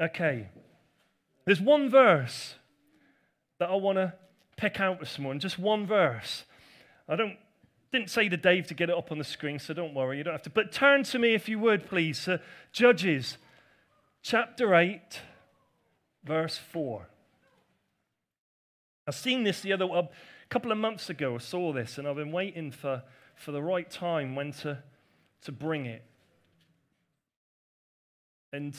Okay. There's one verse that I want to pick out this morning, just one verse. I don't didn't say to Dave to get it up on the screen, so don't worry, you don't have to. But turn to me if you would, please. Uh, Judges chapter 8, verse 4. I've seen this the other a couple of months ago. I saw this, and I've been waiting for, for the right time when to, to bring it. And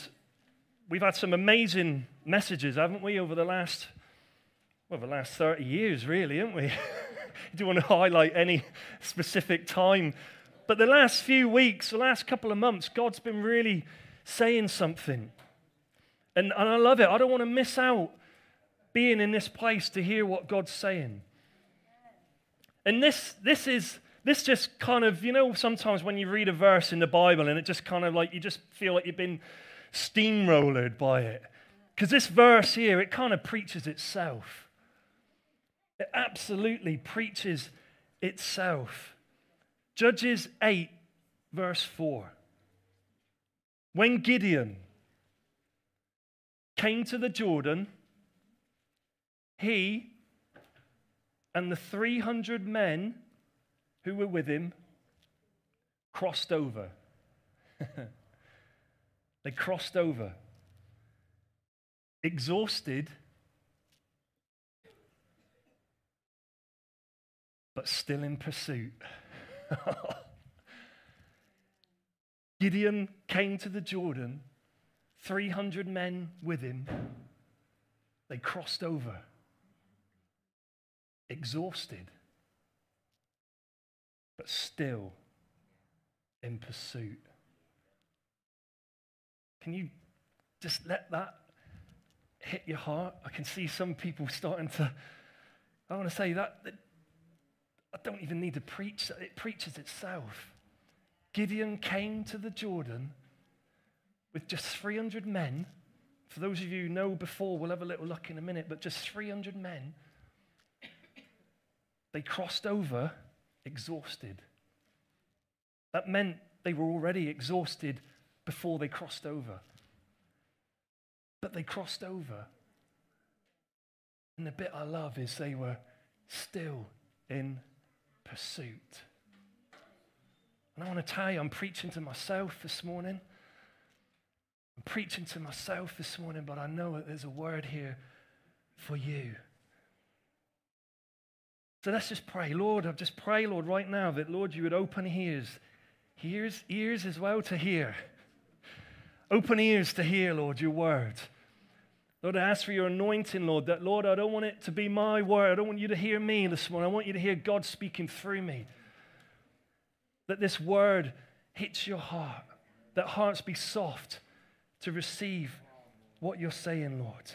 we've had some amazing messages, haven't we, over the last, well, the last 30 years, really, haven't we? Do you want to highlight any specific time? But the last few weeks, the last couple of months, God's been really saying something. And, and I love it. I don't want to miss out being in this place to hear what God's saying. And this, this is this just kind of, you know, sometimes when you read a verse in the Bible and it just kind of like you just feel like you've been steamrollered by it. Because this verse here, it kind of preaches itself. It absolutely preaches itself. Judges 8, verse 4. When Gideon came to the Jordan, he and the 300 men who were with him crossed over. they crossed over. Exhausted, but still in pursuit. Gideon came to the Jordan, 300 men with him. They crossed over, exhausted, but still in pursuit. Can you just let that hit your heart? I can see some people starting to, I want to say that, that I don't even need to preach, it preaches itself. Gideon came to the Jordan with just 300 men. For those of you who know before, we'll have a little look in a minute, but just 300 men. They crossed over exhausted. That meant they were already exhausted before they crossed over. But they crossed over. And the bit I love is they were still in pursuit. And I want to tell you, I'm preaching to myself this morning. I'm preaching to myself this morning, but I know that there's a word here for you. So let's just pray. Lord, I just pray, Lord, right now that, Lord, you would open ears, ears, ears as well to hear. Open ears to hear, Lord, your word. Lord, I ask for your anointing, Lord, that, Lord, I don't want it to be my word. I don't want you to hear me this morning. I want you to hear God speaking through me. That this word hits your heart, that hearts be soft to receive what you're saying, Lord.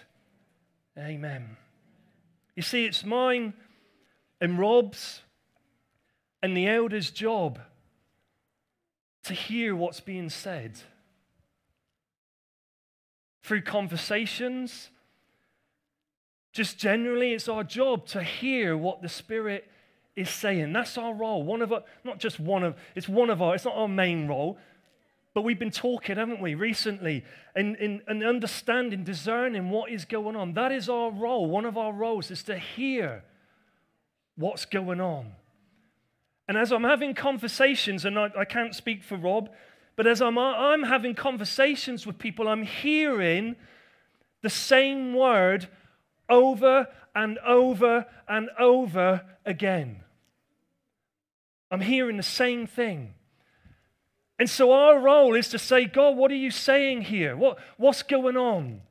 Amen. You see, it's mine and Rob's and the elder's job to hear what's being said through conversations. Just generally, it's our job to hear what the Spirit is saying. That's our role. One of our, not just one of, it's one of our, it's not our main role, but we've been talking, haven't we, recently, and, and, and understanding, discerning what is going on. That is our role. One of our roles is to hear what's going on. And as I'm having conversations, and I, I can't speak for Rob, but as I'm, I'm having conversations with people, I'm hearing the same word over and over and over again. I'm hearing the same thing. And so our role is to say, God, what are you saying here? What, what's going on?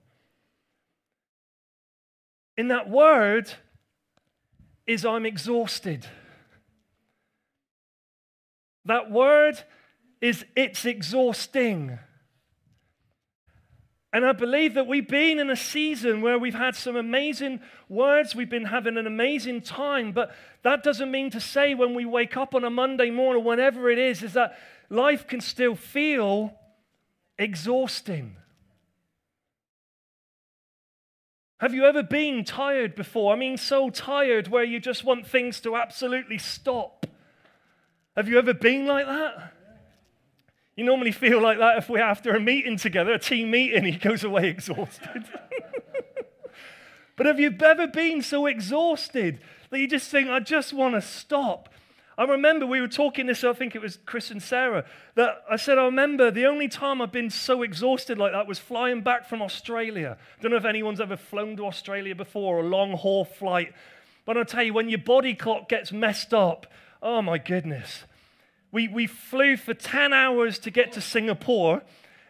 In that word, is I'm exhausted. That word is it's exhausting. And I believe that we've been in a season where we've had some amazing words, we've been having an amazing time, but that doesn't mean to say when we wake up on a Monday morning, whenever it is, is that life can still feel exhausting. Have you ever been tired before? I mean, so tired where you just want things to absolutely stop. Have you ever been like that? You normally feel like that if we're after a meeting together, a team meeting, he goes away exhausted. but have you ever been so exhausted that you just think, I just want to stop? I remember we were talking this, I think it was Chris and Sarah, that I said, I remember the only time I've been so exhausted like that was flying back from Australia. Don't know if anyone's ever flown to Australia before, a long haul flight. But I'll tell you, when your body clock gets messed up, oh my goodness. We, we flew for 10 hours to get to Singapore,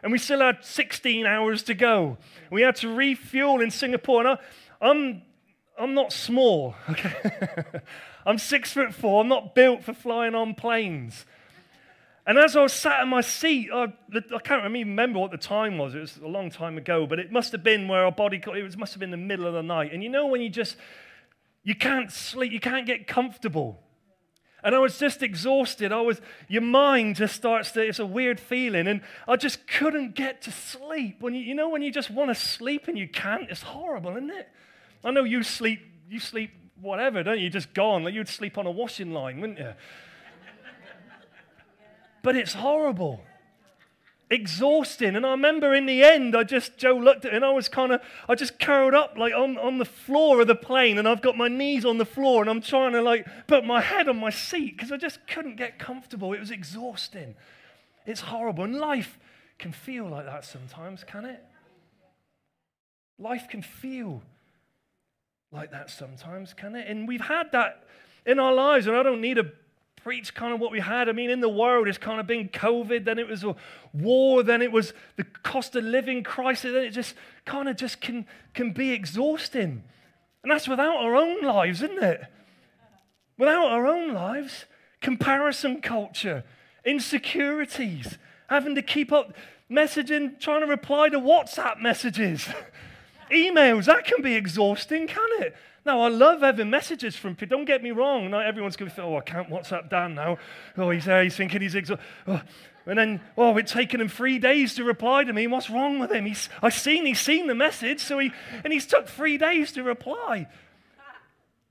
and we still had 16 hours to go. We had to refuel in Singapore. And I, I'm, I'm not small, okay? I'm six foot four. I'm not built for flying on planes. And as I was sat in my seat, I, I can't even remember what the time was. It was a long time ago, but it must have been where our body, got, it was, must have been the middle of the night. And you know when you just, you can't sleep, you can't get comfortable. And I was just exhausted. I was, your mind just starts to, it's a weird feeling. And I just couldn't get to sleep. When you, you know, when you just want to sleep and you can't, it's horrible, isn't it? I know you sleep, you sleep whatever, don't you? Just gone. Like you'd sleep on a washing line, wouldn't you? but it's horrible. Exhausting. And I remember in the end, I just, Joe looked at it and I was kind of, I just curled up like on, on the floor of the plane and I've got my knees on the floor and I'm trying to like put my head on my seat because I just couldn't get comfortable. It was exhausting. It's horrible. And life can feel like that sometimes, can it? Life can feel like that sometimes, can it? And we've had that in our lives, and I don't need to preach kind of what we had. I mean, in the world, it's kind of been COVID, then it was a war, then it was the cost of living crisis, then it just kind of just can, can be exhausting. And that's without our own lives, isn't it? Without our own lives, comparison culture, insecurities, having to keep up messaging, trying to reply to WhatsApp messages. emails, that can be exhausting, can it? Now, I love having messages from people. Don't get me wrong. Not everyone's going to think, oh, I can't WhatsApp Dan now. Oh, he's there. He's thinking he's exhausted. Oh. And then, oh, it's taken him three days to reply to me. What's wrong with him? He's, I've seen, he's seen the message, so he, and he's took three days to reply.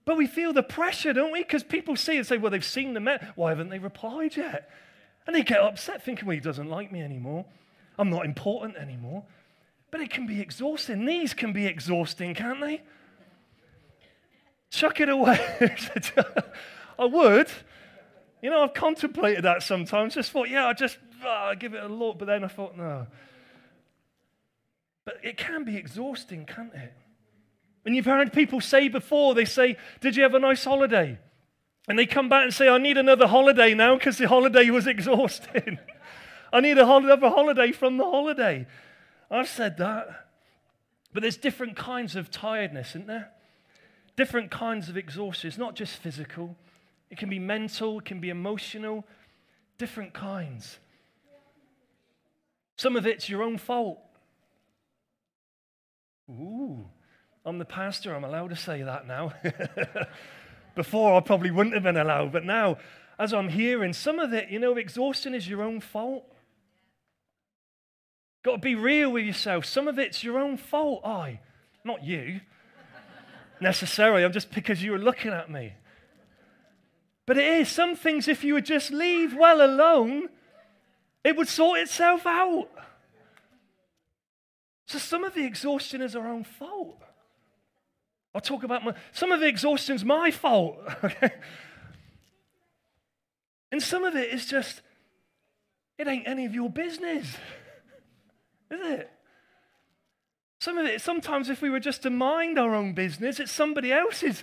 But we feel the pressure, don't we? Because people see and say, well, they've seen the message. Why haven't they replied yet? And they get upset thinking, well, he doesn't like me anymore. I'm not important anymore. But it can be exhausting. These can be exhausting, can't they? Chuck it away. I would. You know, I've contemplated that sometimes. Just thought, yeah, I just uh, give it a look. But then I thought, no. But it can be exhausting, can't it? And you've heard people say before, they say, Did you have a nice holiday? And they come back and say, I need another holiday now because the holiday was exhausting. I need another holiday from the holiday. I've said that. But there's different kinds of tiredness, isn't there? Different kinds of exhaustion. It's not just physical, it can be mental, it can be emotional, different kinds. Some of it's your own fault. Ooh, I'm the pastor, I'm allowed to say that now. Before, I probably wouldn't have been allowed, but now, as I'm hearing, some of it, you know, exhaustion is your own fault. Got to be real with yourself. Some of it's your own fault. I, not you necessarily. I'm just because you were looking at me. But it is. Some things, if you would just leave well alone, it would sort itself out. So some of the exhaustion is our own fault. I'll talk about my, some of the exhaustion is my fault. Okay? And some of it is just, it ain't any of your business is it? Some of it, sometimes if we were just to mind our own business, it's somebody else's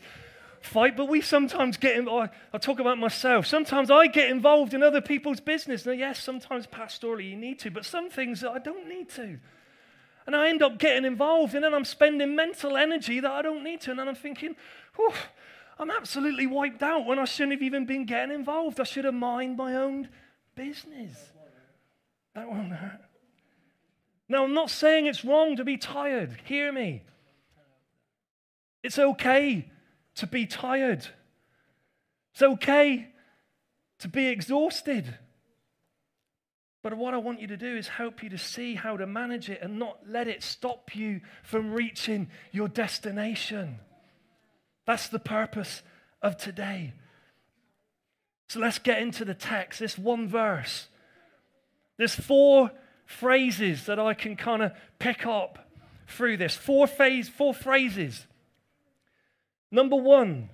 fight, but we sometimes get in, I, talk about myself. Sometimes I get involved in other people's business. Now, yes, sometimes pastorally you need to, but some things I don't need to. And I end up getting involved, and then I'm spending mental energy that I don't need to. And then I'm thinking, whew, I'm absolutely wiped out when I shouldn't have even been getting involved. I should have mind my own business. That won't hurt. Now, I'm not saying it's wrong to be tired. Hear me. It's okay to be tired. It's okay to be exhausted. But what I want you to do is help you to see how to manage it and not let it stop you from reaching your destination. That's the purpose of today. So let's get into the text, this one verse. There's four phrases that I can kind of pick up through this. Four, phase, four phrases. Number one,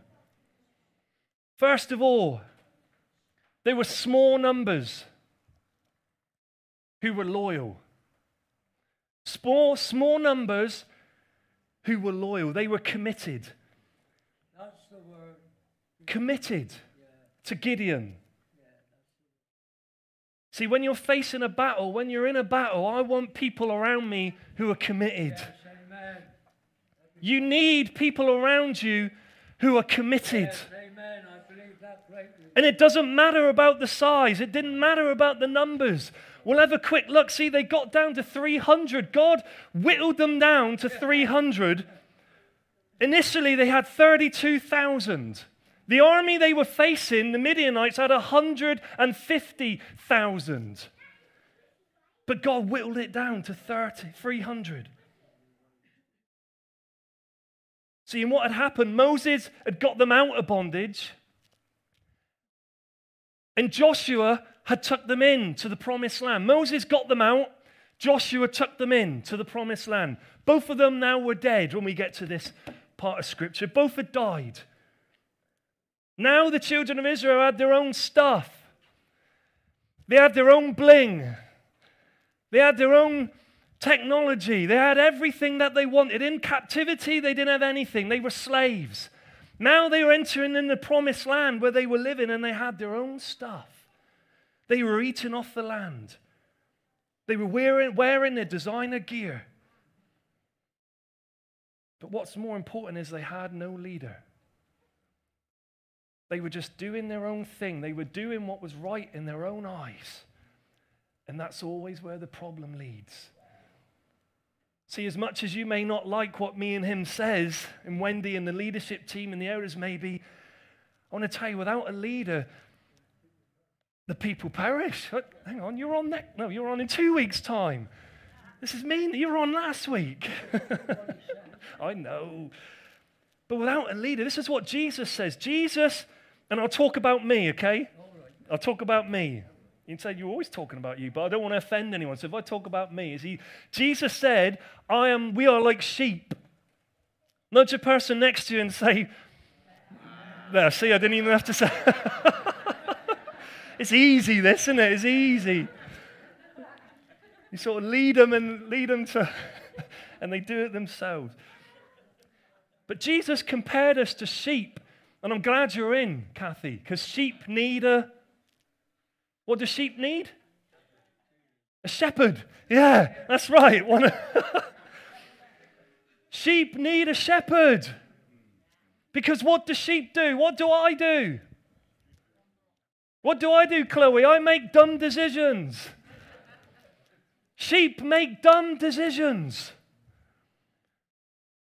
first of all, there were small numbers who were loyal. Small, small numbers who were loyal. They were committed. That's the word. Committed to Gideon. See, when you're facing a battle, when you're in a battle, I want people around me who are committed. Yes. You need people around you who are committed. Yes. And it doesn't matter about the size, it didn't matter about the numbers. We'll have a quick look. See, they got down to 300. God whittled them down to 300. Initially, they had 32,000. The army they were facing, the Midianites, had 150,000. But God whittled it down to 30, 300. See, and what had happened, Moses had got them out of bondage, and Joshua had tucked them in to the promised land. Moses got them out, Joshua tucked them in to the promised land. Both of them now were dead when we get to this part of scripture. Both had died. Now the children of Israel had their own stuff. They had their own bling. They had their own technology. They had everything that they wanted. In captivity, they didn't have anything. They were slaves. Now they were entering in the promised land where they were living and they had their own stuff. They were eating off the land. They were wearing, wearing their designer gear. But what's more important is they had no leader. They were just doing their own thing. They were doing what was right in their own eyes. And that's always where the problem leads. See, as much as you may not like what me and him says, and Wendy and the leadership team and the elders maybe, I want to tell you, without a leader, the people perish. Hang on, you're on next. No, you're on in two weeks' time. This is mean. You were on last week. I know. But without a leader, this is what Jesus says. Jesus and I'll talk about me, okay? I'll talk about me. You can say you're always talking about you, but I don't want to offend anyone. So if I talk about me, is he Jesus said, I am we are like sheep. Nudge a person next to you and say, There, see, I didn't even have to say. it's easy, this, isn't it? It's easy. You sort of lead them and lead them to, and they do it themselves. But Jesus compared us to sheep. And I'm glad you're in, Kathy, because sheep need a. What do sheep need? A shepherd. Yeah, that's right. One sheep need a shepherd. Because what do sheep do? What do I do? What do I do, Chloe? I make dumb decisions. Sheep make dumb decisions.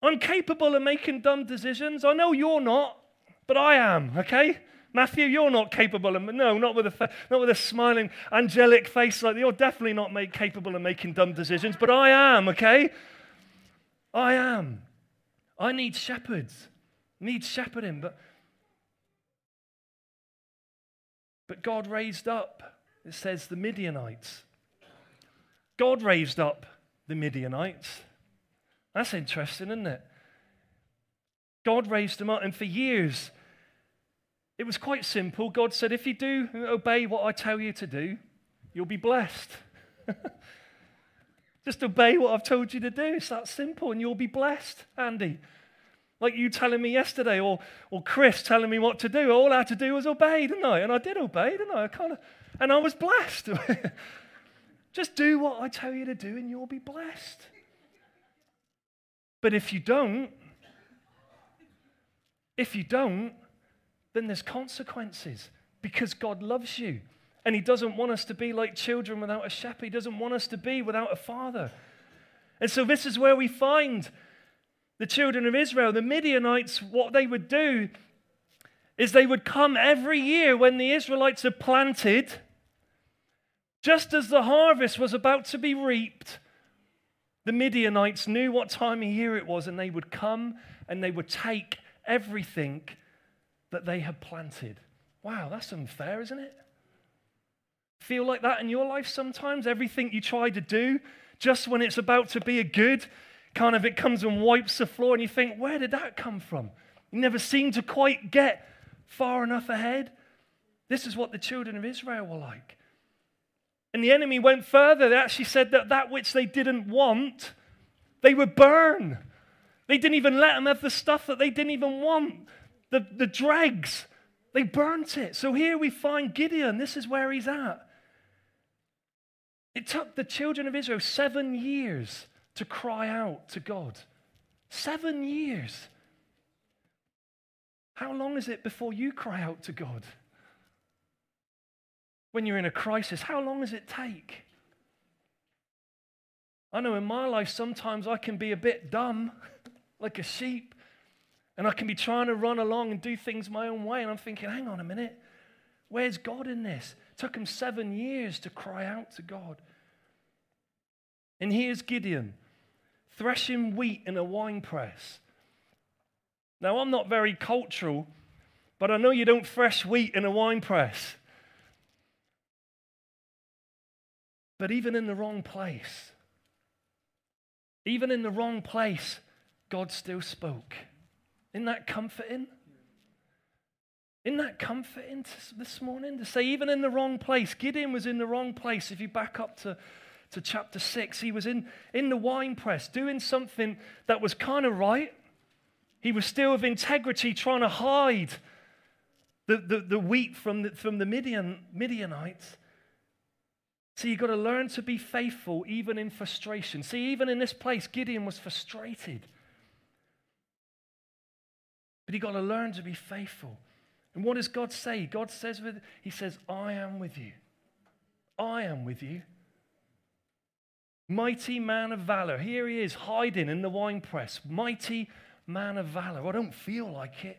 I'm capable of making dumb decisions. I know you're not but I am, okay? Matthew, you're not capable of, no, not with, a not with a smiling, angelic face like You're definitely not capable of making dumb decisions, but I am, okay? I am. I need shepherds. Need shepherding, but but God raised up, it says, the Midianites. God raised up the Midianites. That's interesting, isn't it? God raised him up, and for years, it was quite simple. God said, If you do obey what I tell you to do, you'll be blessed. Just obey what I've told you to do. It's that simple, and you'll be blessed, Andy. Like you telling me yesterday, or, or Chris telling me what to do. All I had to do was obey, didn't I? And I did obey, didn't I? I kind of, and I was blessed. Just do what I tell you to do, and you'll be blessed. But if you don't, if you don't, then there's consequences because God loves you. And He doesn't want us to be like children without a shepherd. He doesn't want us to be without a father. And so, this is where we find the children of Israel, the Midianites, what they would do is they would come every year when the Israelites had planted, just as the harvest was about to be reaped. The Midianites knew what time of year it was, and they would come and they would take everything that they had planted. Wow, that's unfair, isn't it? Feel like that in your life sometimes? Everything you try to do, just when it's about to be a good, kind of it comes and wipes the floor, and you think, where did that come from? You never seem to quite get far enough ahead. This is what the children of Israel were like. And the enemy went further. They actually said that that which they didn't want, they would burn. They didn't even let them have the stuff that they didn't even want, the, the dregs. They burnt it. So here we find Gideon. This is where he's at. It took the children of Israel seven years to cry out to God. Seven years. How long is it before you cry out to God? When you're in a crisis, how long does it take? I know in my life sometimes I can be a bit dumb, like a sheep, and I can be trying to run along and do things my own way, and I'm thinking, hang on a minute, where's God in this? It took him seven years to cry out to God. And here's Gideon threshing wheat in a wine press. Now, I'm not very cultural, but I know you don't thresh wheat in a wine press. But even in the wrong place, even in the wrong place, God still spoke. Isn't that comforting? Isn't that comforting this morning to say, even in the wrong place? Gideon was in the wrong place. If you back up to to chapter 6, he was in, in the wine press doing something that was kind of right. He was still of integrity, trying to hide the, the, the wheat from the, from the Midian, Midianites. See, you've got to learn to be faithful even in frustration. See, even in this place, Gideon was frustrated. But you've got to learn to be faithful. And what does God say? God says, with, He says, I am with you. I am with you. Mighty man of valor. Here he is hiding in the winepress. Mighty man of valor. I don't feel like it.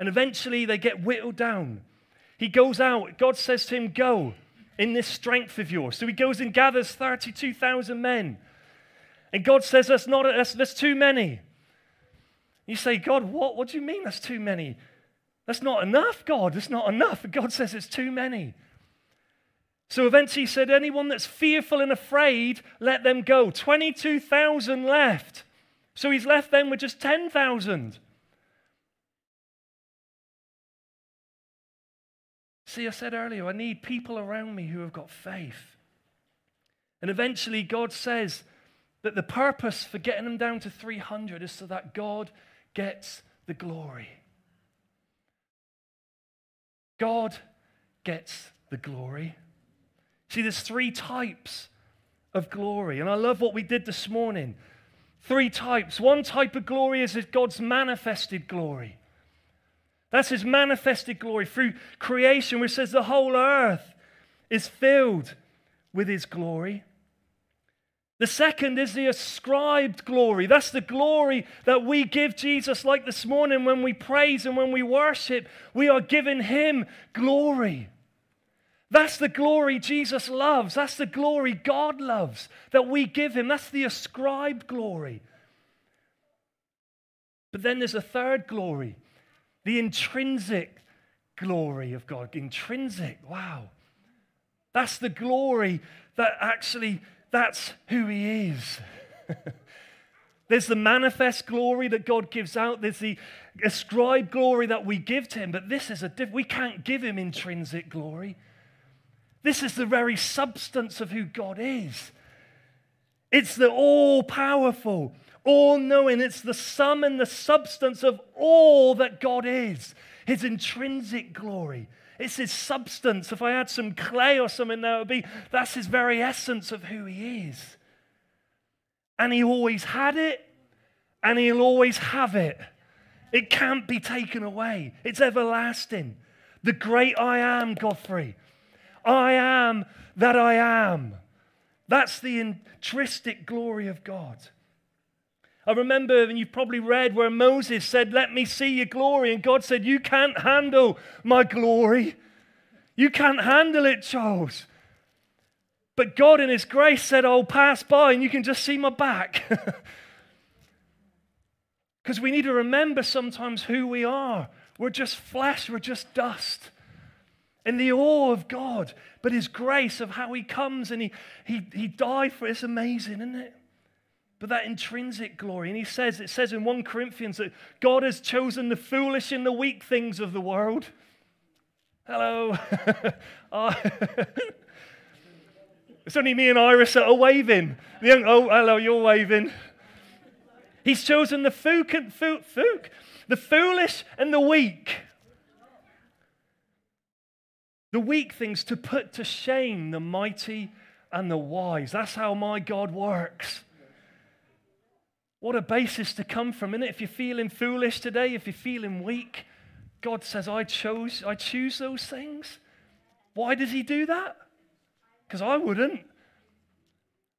And eventually they get whittled down. He goes out. God says to him, Go in this strength of yours. So he goes and gathers 32,000 men. And God says, That's not, that's, that's too many. You say, God, what? What do you mean that's too many? That's not enough, God. It's not enough. God says it's too many. So eventually he said, Anyone that's fearful and afraid, let them go. 22,000 left. So he's left them with just 10,000. See, I said earlier, I need people around me who have got faith. And eventually, God says that the purpose for getting them down to 300 is so that God gets the glory. God gets the glory. See, there's three types of glory. And I love what we did this morning. Three types. One type of glory is God's manifested glory. That's his manifested glory through creation, which says the whole earth is filled with his glory. The second is the ascribed glory. That's the glory that we give Jesus, like this morning when we praise and when we worship. We are giving him glory. That's the glory Jesus loves. That's the glory God loves that we give him. That's the ascribed glory. But then there's a third glory, the intrinsic glory of God. Intrinsic, wow. That's the glory that actually, that's who he is. There's the manifest glory that God gives out. There's the ascribed glory that we give to him. But this is a diff- we can't give him intrinsic glory. This is the very substance of who God is. It's the all powerful, all knowing. It's the sum and the substance of all that God is, His intrinsic glory. It's His substance. If I had some clay or something, that would be that's His very essence of who He is. And He always had it, and He'll always have it. It can't be taken away, it's everlasting. The great I am, Godfrey. I am that I am. That's the intrinsic glory of God. I remember, and you've probably read where Moses said, Let me see your glory. And God said, You can't handle my glory. You can't handle it, Charles. But God, in His grace, said, I'll pass by and you can just see my back. Because we need to remember sometimes who we are. We're just flesh, we're just dust. in the awe of God, but his grace of how he comes and he, he, he died for. It's amazing, isn't it? But that intrinsic glory. And he says, it says in 1 Corinthians that God has chosen the foolish and the weak things of the world. Hello. oh. it's only me and Iris that are waving. The young, oh, hello, you're waving. He's chosen the fook and fook, fook, the foolish and the weak the weak things to put to shame the mighty and the wise. That's how my God works. What a basis to come from, it? If you're feeling foolish today, if you're feeling weak, God says, I chose, I choose those things. Why does he do that? Because I wouldn't.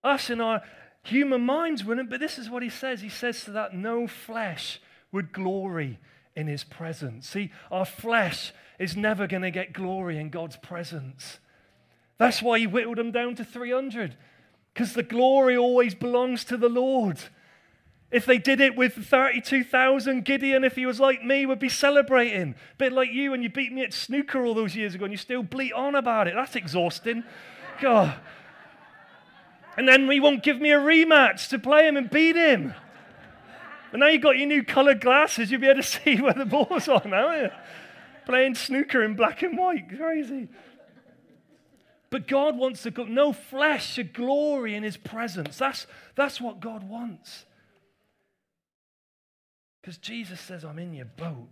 Us in our human minds wouldn't, but this is what he says. He says to that, no flesh would glory in his presence. See, our flesh is never going to get glory in God's presence. That's why he whittled them down to 300, because the glory always belongs to the Lord. If they did it with 32,000, Gideon, if he was like me, would be celebrating. A bit like you when you beat me at snooker all those years ago and you still bleat on about it. That's exhausting. God. And then he won't give me a rematch to play him and beat him. And now you've got your new coloured glasses, you'll be able to see where the ball's on, haven't you? playing snooker in black and white. Crazy. But God wants to go, no flesh should glory in his presence. That's, that's what God wants. Because Jesus says, I'm in your boat.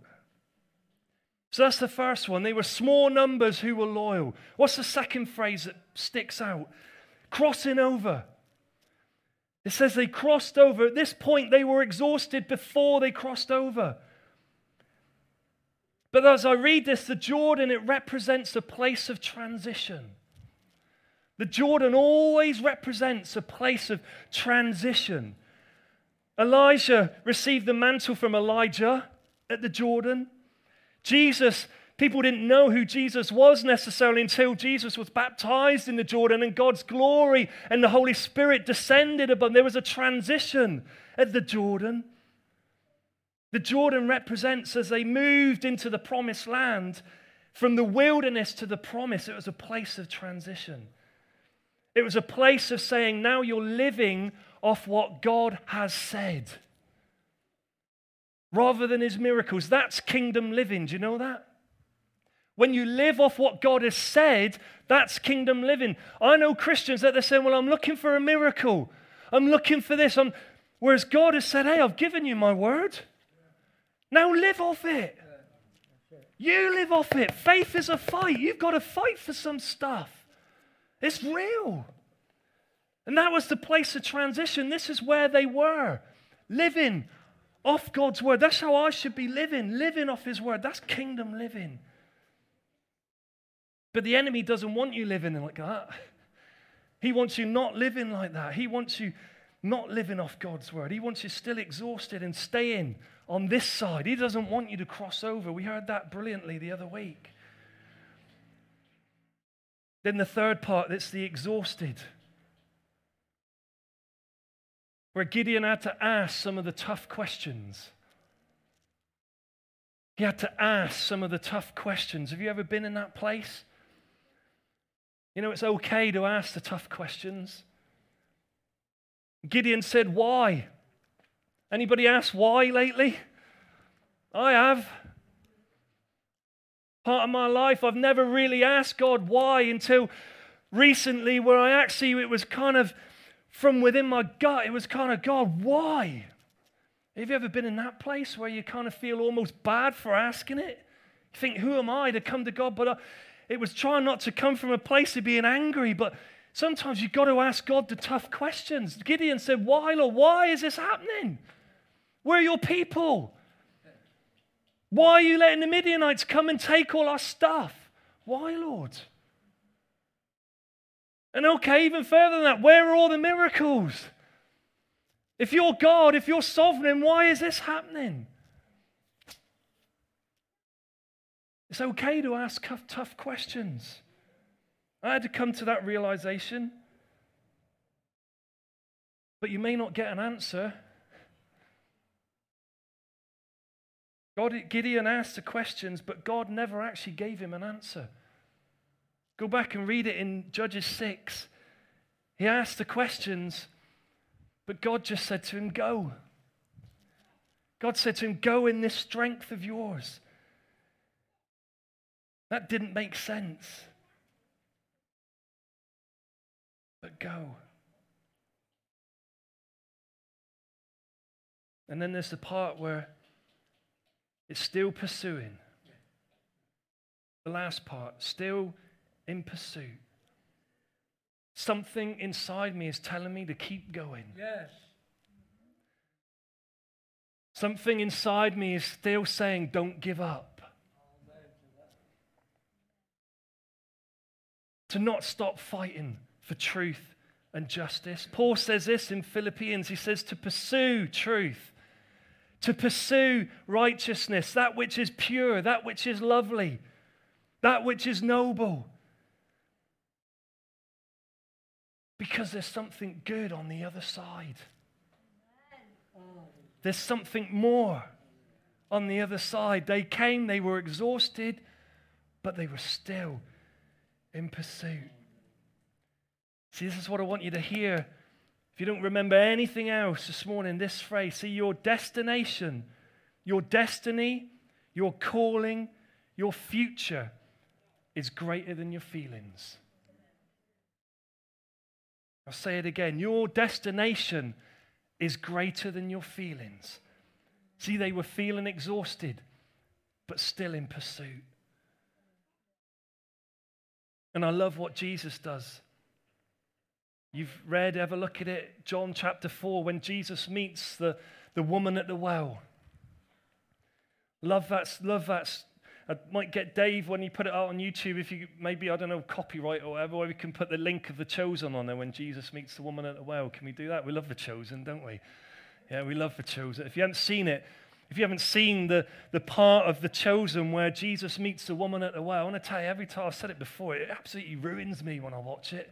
So that's the first one. They were small numbers who were loyal. What's the second phrase that sticks out? Crossing over. It says they crossed over. At this point, they were exhausted before they crossed over. But as I read this, the Jordan, it represents a place of transition. The Jordan always represents a place of transition. Elisha received the mantle from Elijah at the Jordan. Jesus, people didn't know who Jesus was necessarily until Jesus was baptized in the Jordan and God's glory and the Holy Spirit descended upon. There was a transition at the Jordan. The Jordan represents as they moved into the promised land, from the wilderness to the promise, it was a place of transition. It was a place of saying, now you're living off what God has said rather than his miracles. That's kingdom living. Do you know that? When you live off what God has said, that's kingdom living. I know Christians that they're saying, Well, I'm looking for a miracle. I'm looking for this. I'm... Whereas God has said, Hey, I've given you my word. Now live off it. You live off it. Faith is a fight. You've got to fight for some stuff. It's real. And that was the place of transition. This is where they were living off God's word. That's how I should be living, living off His word. That's kingdom living. But the enemy doesn't want you living like that. He wants you not living like that. He wants you not living off God's word. He wants you still exhausted and staying on this side. He doesn't want you to cross over. We heard that brilliantly the other week. Then the third part, that's the exhausted. Where Gideon had to ask some of the tough questions. He had to ask some of the tough questions. Have you ever been in that place? You know, it's okay to ask the tough questions. Gideon said, Why? Anybody asked why lately? I have. Part of my life, I've never really asked God why until recently, where I actually, it was kind of from within my gut, it was kind of, God, why? Have you ever been in that place where you kind of feel almost bad for asking it? You think, who am I to come to God? But uh, it was trying not to come from a place of being angry, but sometimes you've got to ask God the tough questions. Gideon said, Why, Lord? Why is this happening? Where are your people? Why are you letting the Midianites come and take all our stuff? Why, Lord? And okay, even further than that, where are all the miracles? If you're God, if you're sovereign, why is this happening? It's okay to ask tough questions. I had to come to that realization. But you may not get an answer. God, Gideon asked the questions, but God never actually gave him an answer. Go back and read it in Judges 6. He asked the questions, but God just said to him, Go. God said to him, Go in this strength of yours. That didn't make sense. But go. And then there's the part where it's still pursuing. The last part, still in pursuit. Something inside me is telling me to keep going. Yes. Something inside me is still saying, don't give up. To not stop fighting for truth and justice. Paul says this in Philippians. He says, to pursue truth, to pursue righteousness, that which is pure, that which is lovely, that which is noble. Because there's something good on the other side. There's something more on the other side. They came, they were exhausted, but they were still in pursuit. See, this is what I want you to hear. If you don't remember anything else this morning, this phrase see, your destination, your destiny, your calling, your future is greater than your feelings. I'll say it again. Your destination is greater than your feelings. See, they were feeling exhausted, but still in pursuit. And I love what Jesus does. You've read, ever look at it, John chapter 4, when Jesus meets the, the woman at the well. Love that, love that. I might get Dave when you put it out on YouTube, if you maybe, I don't know, copyright or whatever, where we can put the link of the chosen on there when Jesus meets the woman at the well. Can we do that? We love the chosen, don't we? Yeah, we love the chosen. If you haven't seen it, if you haven't seen the, the part of the chosen where Jesus meets the woman at the well, I want to tell you, every time I've said it before, it absolutely ruins me when I watch it.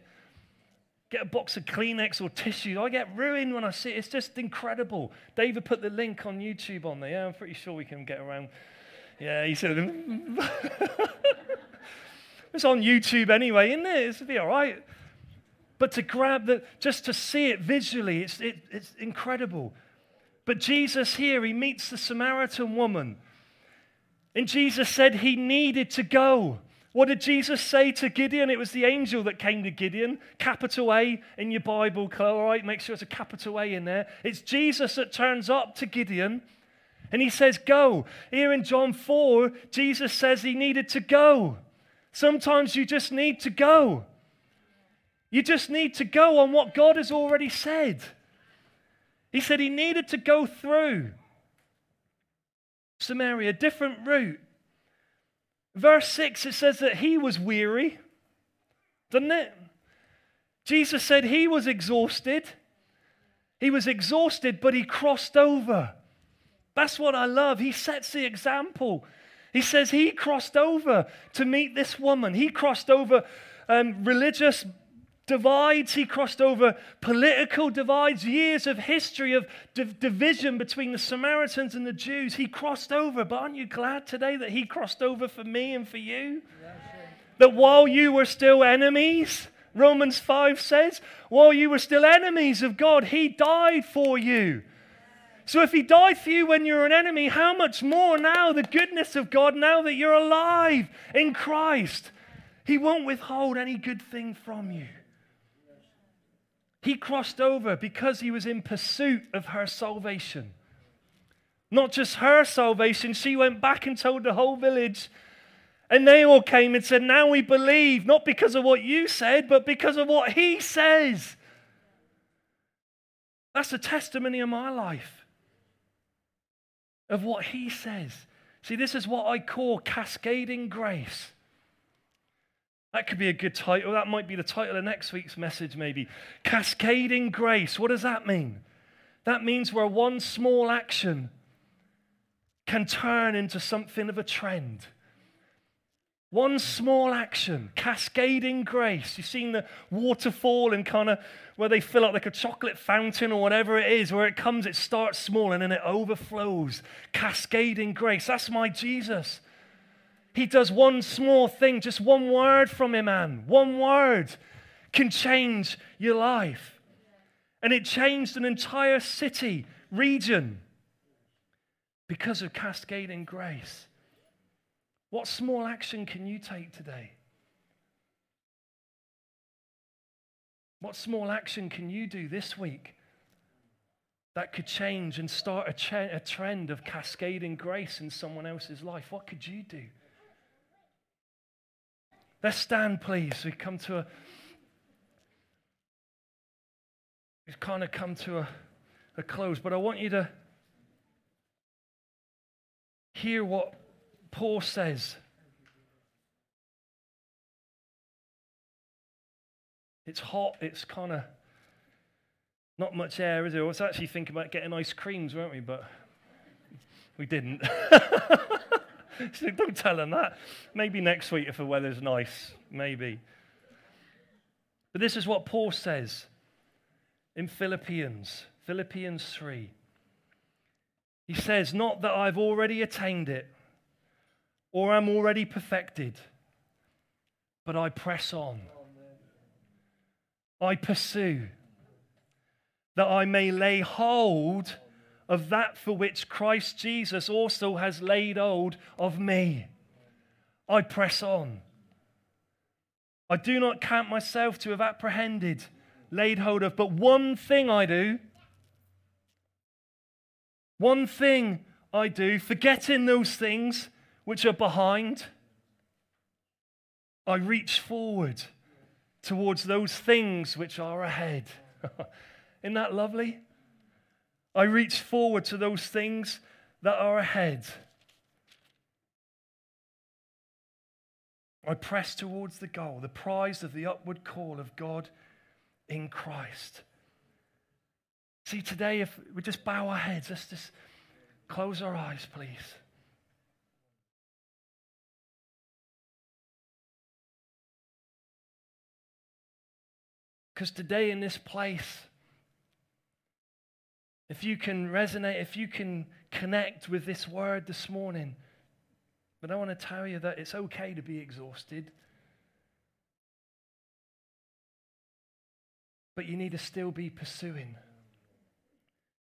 Get a box of Kleenex or tissue. I get ruined when I see it. It's just incredible. David put the link on YouTube on there. Yeah, I'm pretty sure we can get around. Yeah, he said, mm, mm. it's on YouTube anyway, isn't it? It'll be all right. But to grab the, just to see it visually, it's, it, it's incredible. But Jesus here, he meets the Samaritan woman. And Jesus said he needed to go. What did Jesus say to Gideon? It was the angel that came to Gideon. Capital A in your Bible, all right? Make sure it's a capital A in there. It's Jesus that turns up to Gideon and he says, Go. Here in John 4, Jesus says he needed to go. Sometimes you just need to go. You just need to go on what God has already said. He said he needed to go through Samaria, a different route. Verse 6, it says that he was weary, doesn't it? Jesus said he was exhausted. He was exhausted, but he crossed over. That's what I love. He sets the example. He says he crossed over to meet this woman. He crossed over um, religious divides. He crossed over political divides, years of history of div- division between the Samaritans and the Jews. He crossed over. But aren't you glad today that he crossed over for me and for you? that while you were still enemies, Romans 5 says, while you were still enemies of God, he died for you. So if he died for you when you were an enemy, how much more now the goodness of God, now that you're alive in Christ? He won't withhold any good thing from you. He crossed over because he was in pursuit of her salvation. Not just her salvation, she went back and told the whole village. And they all came and said, Now we believe, not because of what you said, but because of what he says. That's a testimony of my life, of what he says. See, this is what I call cascading grace. That could be a good title. That might be the title of next week's message, maybe. Cascading grace. What does that mean? That means where one small action can turn into something of a trend. One small action, cascading grace. You've seen the waterfall and kind of where they fill up like a chocolate fountain or whatever it is, where it comes, it starts small and then it overflows. Cascading grace. That's my Jesus. He does one small thing, just one word from him, man. One word can change your life. And it changed an entire city, region, because of cascading grace. What small action can you take today? What small action can you do this week that could change and start a, ch- a trend of cascading grace in someone else's life? What could you do? Let's stand, please. We've come to a. We've kind of come to a, a close, but I want you to hear what Paul says. It's hot, it's kind of not much air, is it? I was actually thinking about getting ice creams, weren't we? But we didn't. so don't tell them that. Maybe next week if the weather's nice. Maybe. But this is what Paul says in Philippians, Philippians 3. He says, Not that I've already attained it or am already perfected, but I press on. I pursue that I may lay hold of that for which Christ Jesus also has laid hold of me. I press on. I do not count myself to have apprehended, laid hold of, but one thing I do. One thing I do, forgetting those things which are behind, I reach forward towards those things which are ahead. Isn't that lovely? I reach forward to those things that are ahead. I press towards the goal, the prize of the upward call of God in Christ. See, today, if we just bow our heads, let's just close our eyes, please. Because today, in this place, if you can resonate, if you can connect with this word this morning, but I want to tell you that it's okay to be exhausted. But you need to still be pursuing,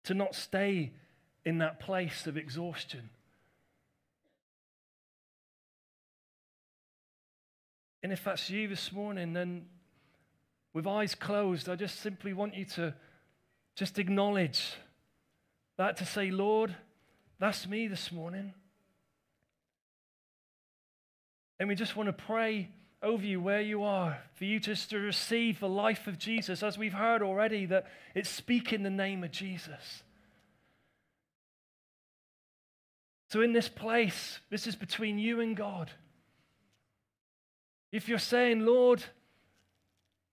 to not stay in that place of exhaustion. And if that's you this morning, then with eyes closed, I just simply want you to just acknowledge that to say, Lord, that's me this morning. And we just want to pray over you where you are, for you just to receive the life of Jesus, as we've heard already, that it's speaking the name of Jesus. So, in this place, this is between you and God. If you're saying, Lord,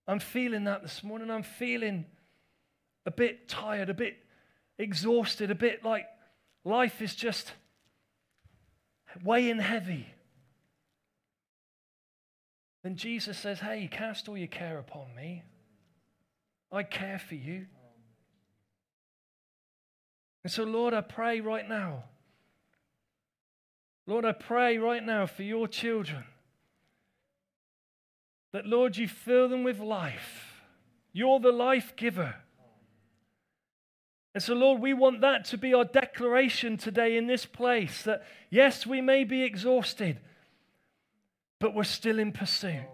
I'm feeling that this morning. I'm feeling a bit tired, a bit exhausted, a bit like life is just weighing heavy. Then Jesus says, Hey, cast all your care upon me. I care for you. And so, Lord, I pray right now. Lord, I pray right now for your children that, Lord, you fill them with life. You're the life giver. And so, Lord, we want that to be our declaration today in this place that, yes, we may be exhausted, but we're still in pursuit.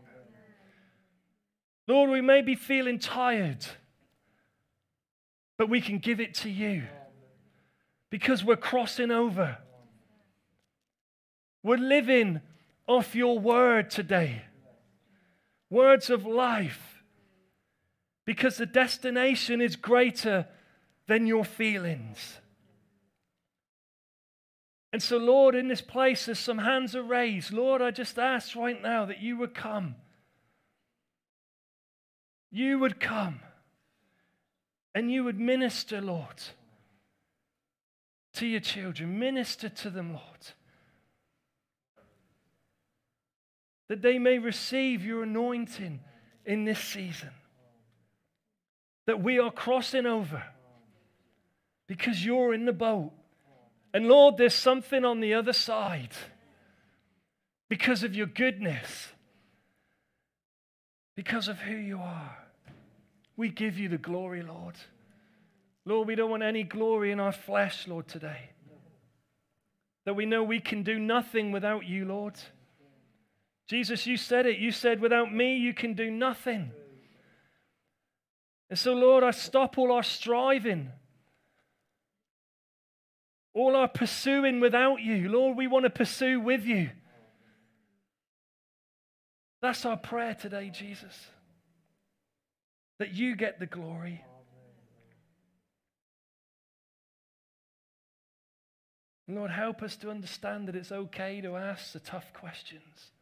Lord, we may be feeling tired, but we can give it to you because we're crossing over. We're living off your word today words of life, because the destination is greater than your feelings. And so, Lord, in this place, as some hands are raised, Lord, I just ask right now that you would come. You would come and you would minister, Lord, to your children. Minister to them, Lord. That they may receive your anointing in this season. That we are crossing over because you're in the boat. And Lord, there's something on the other side. because of your goodness, because of who you are. We give you the glory, Lord. Lord, we don't want any glory in our flesh, Lord, today. That we know we can do nothing without you, Lord. Jesus, you said it. You said, without me, you can do nothing. And so, Lord, I stop all our striving, all our pursuing without you. Lord, we want to pursue with you. That's our prayer today, Jesus. That you get the glory. Lord, help us to understand that it's okay to ask the tough questions.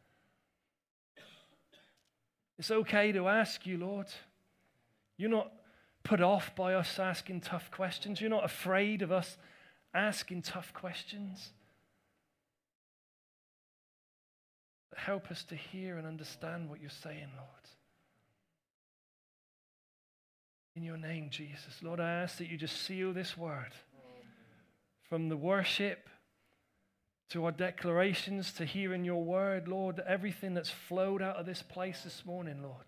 It's okay to ask you, Lord. You're not put off by us asking tough questions. You're not afraid of us asking tough questions. But help us to hear and understand what you're saying, Lord. In your name, Jesus. Lord, I ask that you just seal this word from the worship to our declarations to hearing your word, Lord, everything that's flowed out of this place this morning, Lord.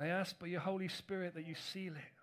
I ask by your Holy Spirit that you seal it.